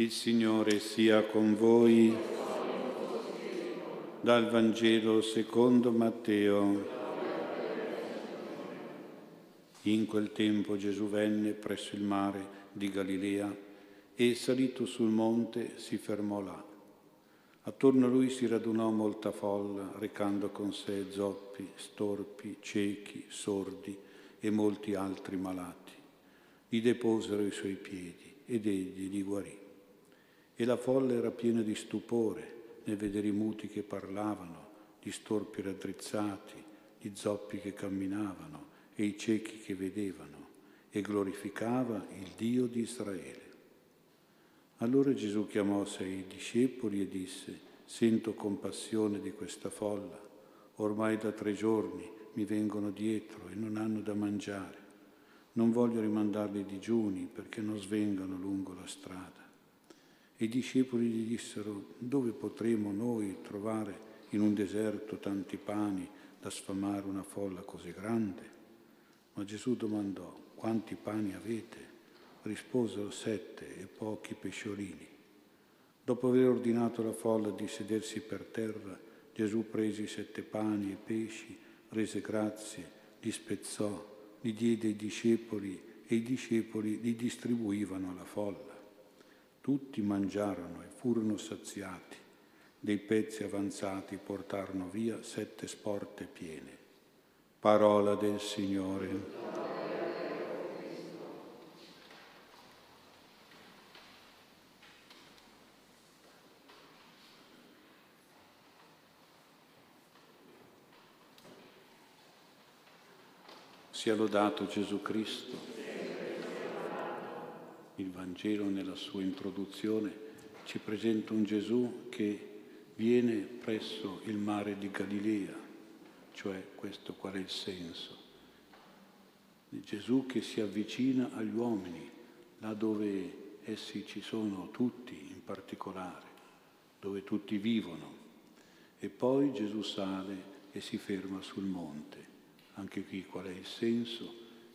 Il Signore sia con voi. Dal Vangelo secondo Matteo. In quel tempo Gesù venne presso il mare di Galilea e salito sul monte si fermò là. Attorno a lui si radunò molta folla, recando con sé zoppi, storpi, ciechi, sordi e molti altri malati. Li deposero ai suoi piedi ed egli li guarì. E la folla era piena di stupore nel vedere i muti che parlavano, gli storpi raddrizzati, gli zoppi che camminavano e i ciechi che vedevano, e glorificava il Dio di Israele. Allora Gesù chiamò sei discepoli e disse, sento compassione di questa folla, ormai da tre giorni mi vengono dietro e non hanno da mangiare. Non voglio rimandarli digiuni perché non svengano lungo la strada. I discepoli gli dissero, dove potremo noi trovare in un deserto tanti pani da sfamare una folla così grande? Ma Gesù domandò, quanti pani avete? Risposero sette e pochi pesciolini. Dopo aver ordinato alla folla di sedersi per terra, Gesù prese i sette pani e pesci, rese grazie, li spezzò, li diede ai discepoli e i discepoli li distribuivano alla folla. Tutti mangiarono e furono saziati. Dei pezzi avanzati portarono via sette sporte piene. Parola del Signore. Sia lodato Gesù Cristo. Il Vangelo nella sua introduzione ci presenta un Gesù che viene presso il mare di Galilea, cioè questo qual è il senso. Gesù che si avvicina agli uomini, là dove essi ci sono tutti in particolare, dove tutti vivono. E poi Gesù sale e si ferma sul monte. Anche qui qual è il senso?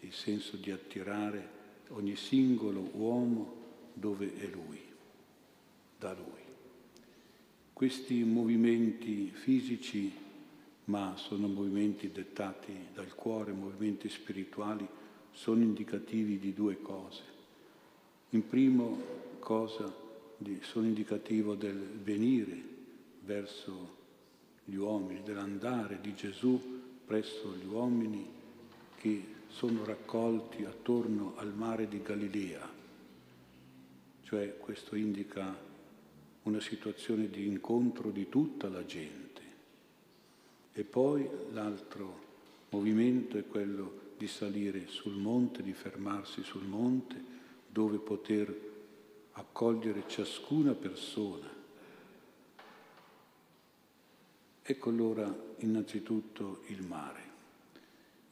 Il senso di attirare ogni singolo uomo dove è Lui, da Lui. Questi movimenti fisici, ma sono movimenti dettati dal cuore, movimenti spirituali, sono indicativi di due cose. In primo cosa sono indicativo del venire verso gli uomini, dell'andare di Gesù presso gli uomini che sono raccolti attorno al mare di Galilea, cioè questo indica una situazione di incontro di tutta la gente. E poi l'altro movimento è quello di salire sul monte, di fermarsi sul monte, dove poter accogliere ciascuna persona. Ecco allora innanzitutto il mare.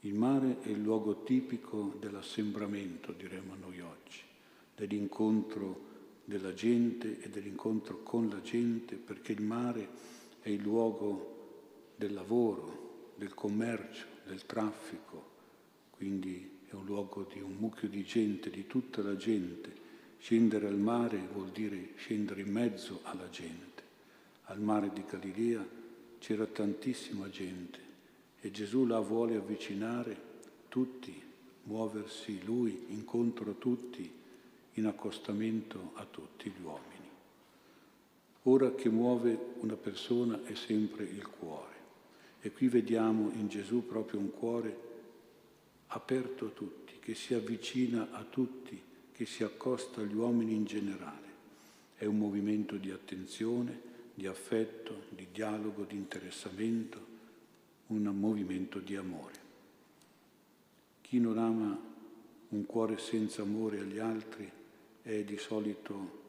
Il mare è il luogo tipico dell'assembramento, diremmo noi oggi, dell'incontro della gente e dell'incontro con la gente, perché il mare è il luogo del lavoro, del commercio, del traffico, quindi è un luogo di un mucchio di gente, di tutta la gente. Scendere al mare vuol dire scendere in mezzo alla gente. Al mare di Galilea c'era tantissima gente e Gesù la vuole avvicinare tutti, muoversi lui incontro a tutti, in accostamento a tutti gli uomini. Ora che muove una persona è sempre il cuore e qui vediamo in Gesù proprio un cuore aperto a tutti, che si avvicina a tutti, che si accosta agli uomini in generale. È un movimento di attenzione, di affetto, di dialogo, di interessamento, un movimento di amore. Chi non ama un cuore senza amore agli altri è di solito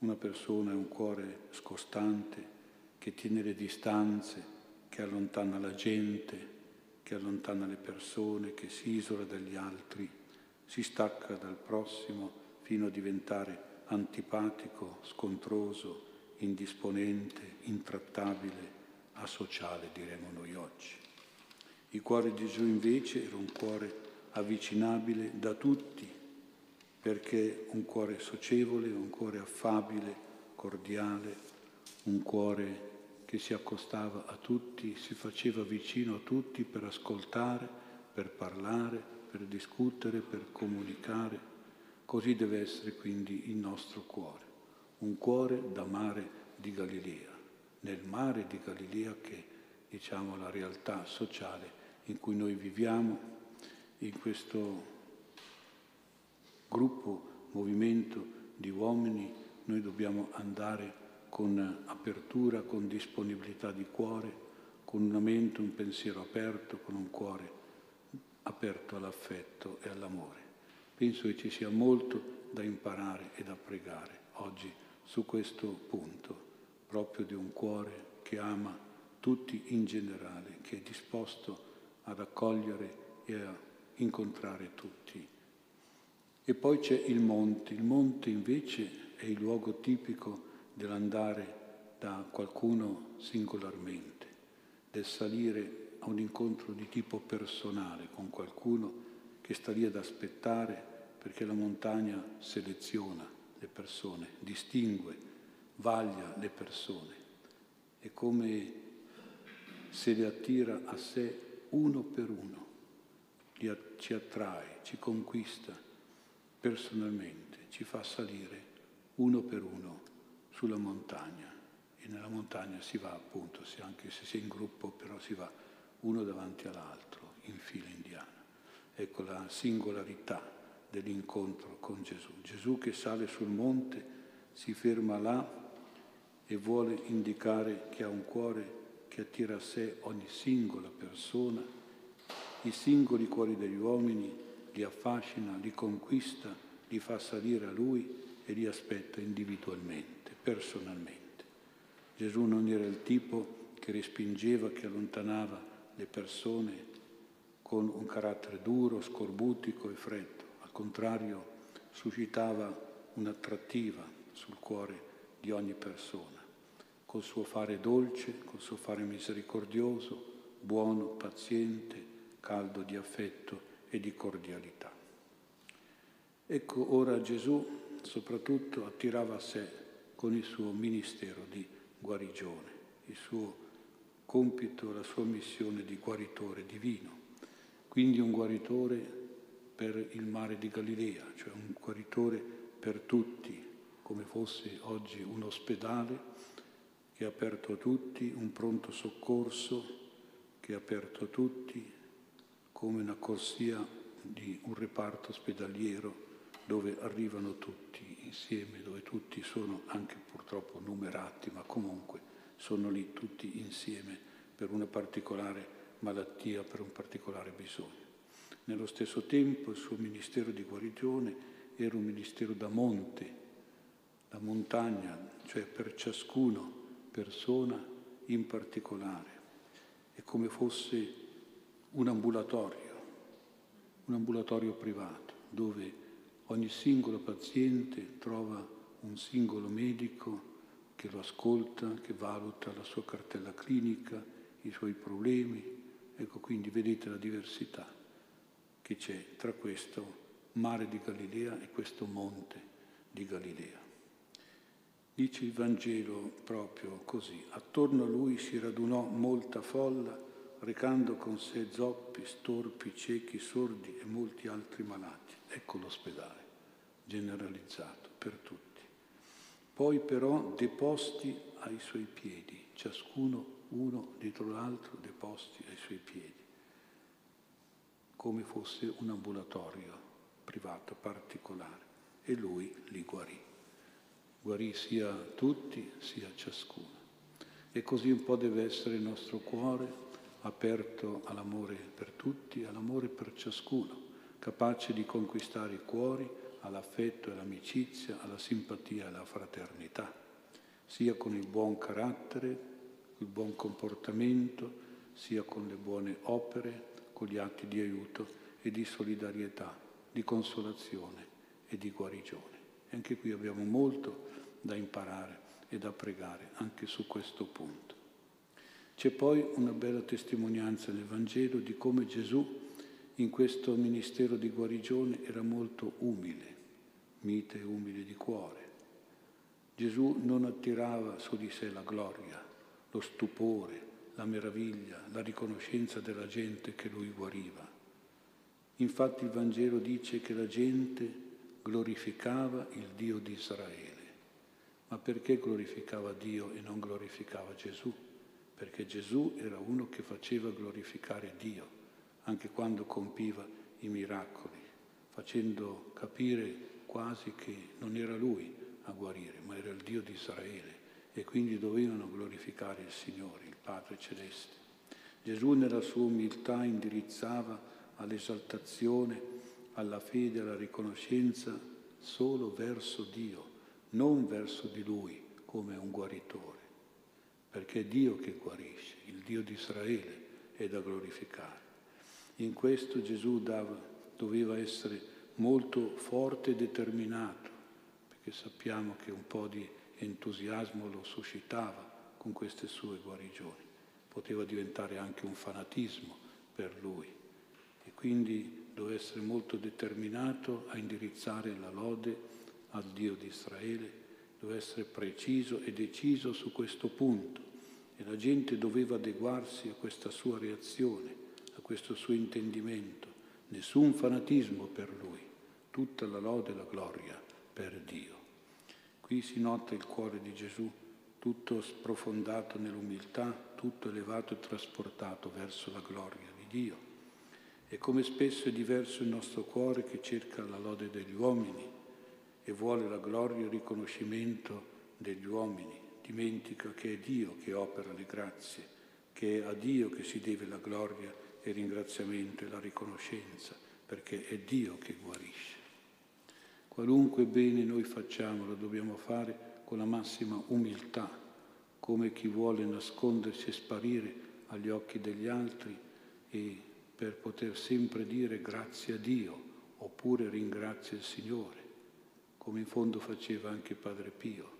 una persona, un cuore scostante, che tiene le distanze, che allontana la gente, che allontana le persone, che si isola dagli altri, si stacca dal prossimo fino a diventare antipatico, scontroso, indisponente, intrattabile, asociale, diremmo noi oggi. Il cuore di Gesù invece era un cuore avvicinabile da tutti, perché un cuore socievole, un cuore affabile, cordiale, un cuore che si accostava a tutti, si faceva vicino a tutti per ascoltare, per parlare, per discutere, per comunicare. Così deve essere quindi il nostro cuore, un cuore da mare di Galilea, nel mare di Galilea che diciamo, la realtà sociale in cui noi viviamo, in questo gruppo, movimento di uomini, noi dobbiamo andare con apertura, con disponibilità di cuore, con una mente, un pensiero aperto, con un cuore aperto all'affetto e all'amore. Penso che ci sia molto da imparare e da pregare oggi su questo punto, proprio di un cuore che ama tutti in generale, che è disposto ad accogliere e a incontrare tutti. E poi c'è il monte. Il monte invece è il luogo tipico dell'andare da qualcuno singolarmente, del salire a un incontro di tipo personale con qualcuno che sta lì ad aspettare perché la montagna seleziona le persone, distingue, vaglia le persone. È come se le attira a sé uno per uno, ci attrae, ci conquista personalmente, ci fa salire uno per uno sulla montagna. E nella montagna si va appunto, anche se si è in gruppo, però si va uno davanti all'altro, in fila indiana. Ecco la singolarità dell'incontro con Gesù. Gesù che sale sul monte, si ferma là e vuole indicare che ha un cuore che attira a sé ogni singola persona, i singoli cuori degli uomini, li affascina, li conquista, li fa salire a lui e li aspetta individualmente, personalmente. Gesù non era il tipo che respingeva, che allontanava le persone con un carattere duro, scorbutico e freddo. Al contrario, suscitava un'attrattiva sul cuore di ogni persona col suo fare dolce, col suo fare misericordioso, buono, paziente, caldo di affetto e di cordialità. Ecco, ora Gesù soprattutto attirava a sé con il suo ministero di guarigione, il suo compito, la sua missione di guaritore divino. Quindi un guaritore per il mare di Galilea, cioè un guaritore per tutti, come fosse oggi un ospedale che ha aperto a tutti un pronto soccorso, che ha aperto a tutti come una corsia di un reparto ospedaliero dove arrivano tutti insieme, dove tutti sono anche purtroppo numerati, ma comunque sono lì tutti insieme per una particolare malattia, per un particolare bisogno. Nello stesso tempo il suo ministero di guarigione era un ministero da monte, da montagna, cioè per ciascuno persona in particolare. È come fosse un ambulatorio, un ambulatorio privato, dove ogni singolo paziente trova un singolo medico che lo ascolta, che valuta la sua cartella clinica, i suoi problemi. Ecco quindi vedete la diversità che c'è tra questo mare di Galilea e questo monte di Galilea. Dice il Vangelo proprio così. Attorno a lui si radunò molta folla, recando con sé zoppi, storpi, ciechi, sordi e molti altri malati. Ecco l'ospedale, generalizzato per tutti. Poi però deposti ai suoi piedi, ciascuno uno dietro l'altro deposti ai suoi piedi, come fosse un ambulatorio privato, particolare. E lui li guarì guarì sia tutti sia ciascuno. E così un po' deve essere il nostro cuore aperto all'amore per tutti, all'amore per ciascuno, capace di conquistare i cuori all'affetto e all'amicizia, alla simpatia e alla fraternità, sia con il buon carattere, il buon comportamento, sia con le buone opere, con gli atti di aiuto e di solidarietà, di consolazione e di guarigione. Anche qui abbiamo molto da imparare e da pregare anche su questo punto. C'è poi una bella testimonianza nel Vangelo di come Gesù in questo ministero di guarigione era molto umile, mite e umile di cuore. Gesù non attirava su di sé la gloria, lo stupore, la meraviglia, la riconoscenza della gente che lui guariva. Infatti il Vangelo dice che la gente glorificava il Dio di Israele. Ma perché glorificava Dio e non glorificava Gesù? Perché Gesù era uno che faceva glorificare Dio, anche quando compiva i miracoli, facendo capire quasi che non era lui a guarire, ma era il Dio di Israele e quindi dovevano glorificare il Signore, il Padre Celeste. Gesù nella sua umiltà indirizzava all'esaltazione, alla fede, alla riconoscenza solo verso Dio, non verso di Lui come un guaritore, perché è Dio che guarisce, il Dio di Israele è da glorificare. In questo Gesù dava, doveva essere molto forte e determinato, perché sappiamo che un po' di entusiasmo lo suscitava con queste sue guarigioni. Poteva diventare anche un fanatismo per lui e quindi doveva essere molto determinato a indirizzare la lode al Dio di Israele, doveva essere preciso e deciso su questo punto e la gente doveva adeguarsi a questa sua reazione, a questo suo intendimento. Nessun fanatismo per lui, tutta la lode e la gloria per Dio. Qui si nota il cuore di Gesù, tutto sprofondato nell'umiltà, tutto elevato e trasportato verso la gloria di Dio. E come spesso è diverso il nostro cuore che cerca la lode degli uomini e vuole la gloria e il riconoscimento degli uomini, dimentica che è Dio che opera le grazie, che è a Dio che si deve la gloria e il ringraziamento e la riconoscenza, perché è Dio che guarisce. Qualunque bene noi facciamo lo dobbiamo fare con la massima umiltà, come chi vuole nascondersi e sparire agli occhi degli altri e per poter sempre dire grazie a Dio oppure ringrazia il Signore, come in fondo faceva anche Padre Pio.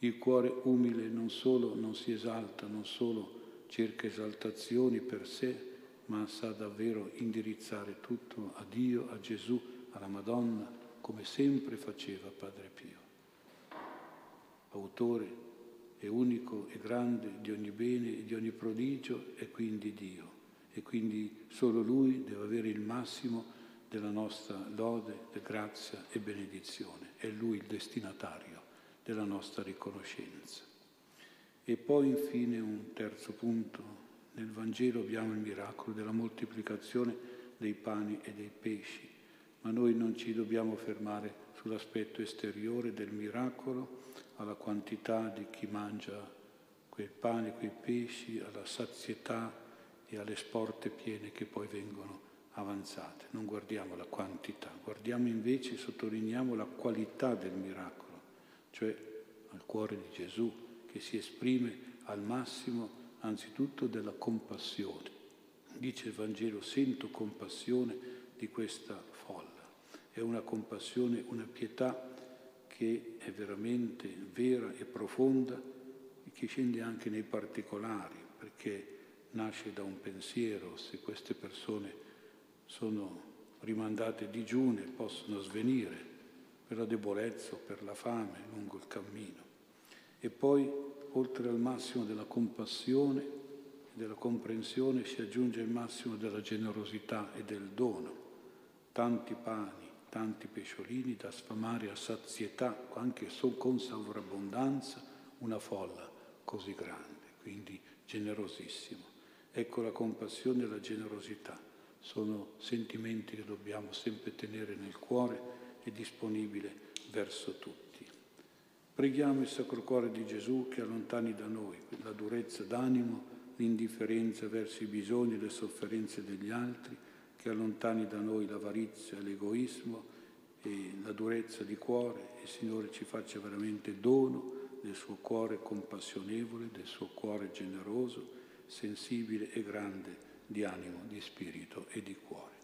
Il cuore umile non solo non si esalta, non solo cerca esaltazioni per sé, ma sa davvero indirizzare tutto a Dio, a Gesù, alla Madonna, come sempre faceva Padre Pio, autore e unico e grande di ogni bene e di ogni prodigio e quindi Dio. E quindi solo Lui deve avere il massimo della nostra lode, grazia e benedizione. È Lui il destinatario della nostra riconoscenza. E poi infine un terzo punto. Nel Vangelo abbiamo il miracolo della moltiplicazione dei pani e dei pesci ma noi non ci dobbiamo fermare sull'aspetto esteriore del miracolo, alla quantità di chi mangia quel pane, quei pesci, alla sazietà e alle sporte piene che poi vengono avanzate. Non guardiamo la quantità, guardiamo invece, sottolineiamo la qualità del miracolo, cioè al cuore di Gesù che si esprime al massimo anzitutto della compassione. Dice il Vangelo, sento compassione di questa folla è una compassione, una pietà che è veramente vera e profonda e che scende anche nei particolari, perché nasce da un pensiero, se queste persone sono rimandate digiune possono svenire per la debolezza o per la fame lungo il cammino. E poi, oltre al massimo della compassione e della comprensione, si aggiunge il massimo della generosità e del dono. Tanti pani, tanti pesciolini da sfamare a sazietà, anche con sovrabbondanza, una folla così grande, quindi generosissimo. Ecco la compassione e la generosità, sono sentimenti che dobbiamo sempre tenere nel cuore e disponibile verso tutti. Preghiamo il Sacro Cuore di Gesù che allontani da noi la durezza d'animo, l'indifferenza verso i bisogni e le sofferenze degli altri, che allontani da noi l'avarizia, l'egoismo e la durezza di cuore e Signore ci faccia veramente dono del suo cuore compassionevole, del suo cuore generoso, sensibile e grande di animo, di spirito e di cuore.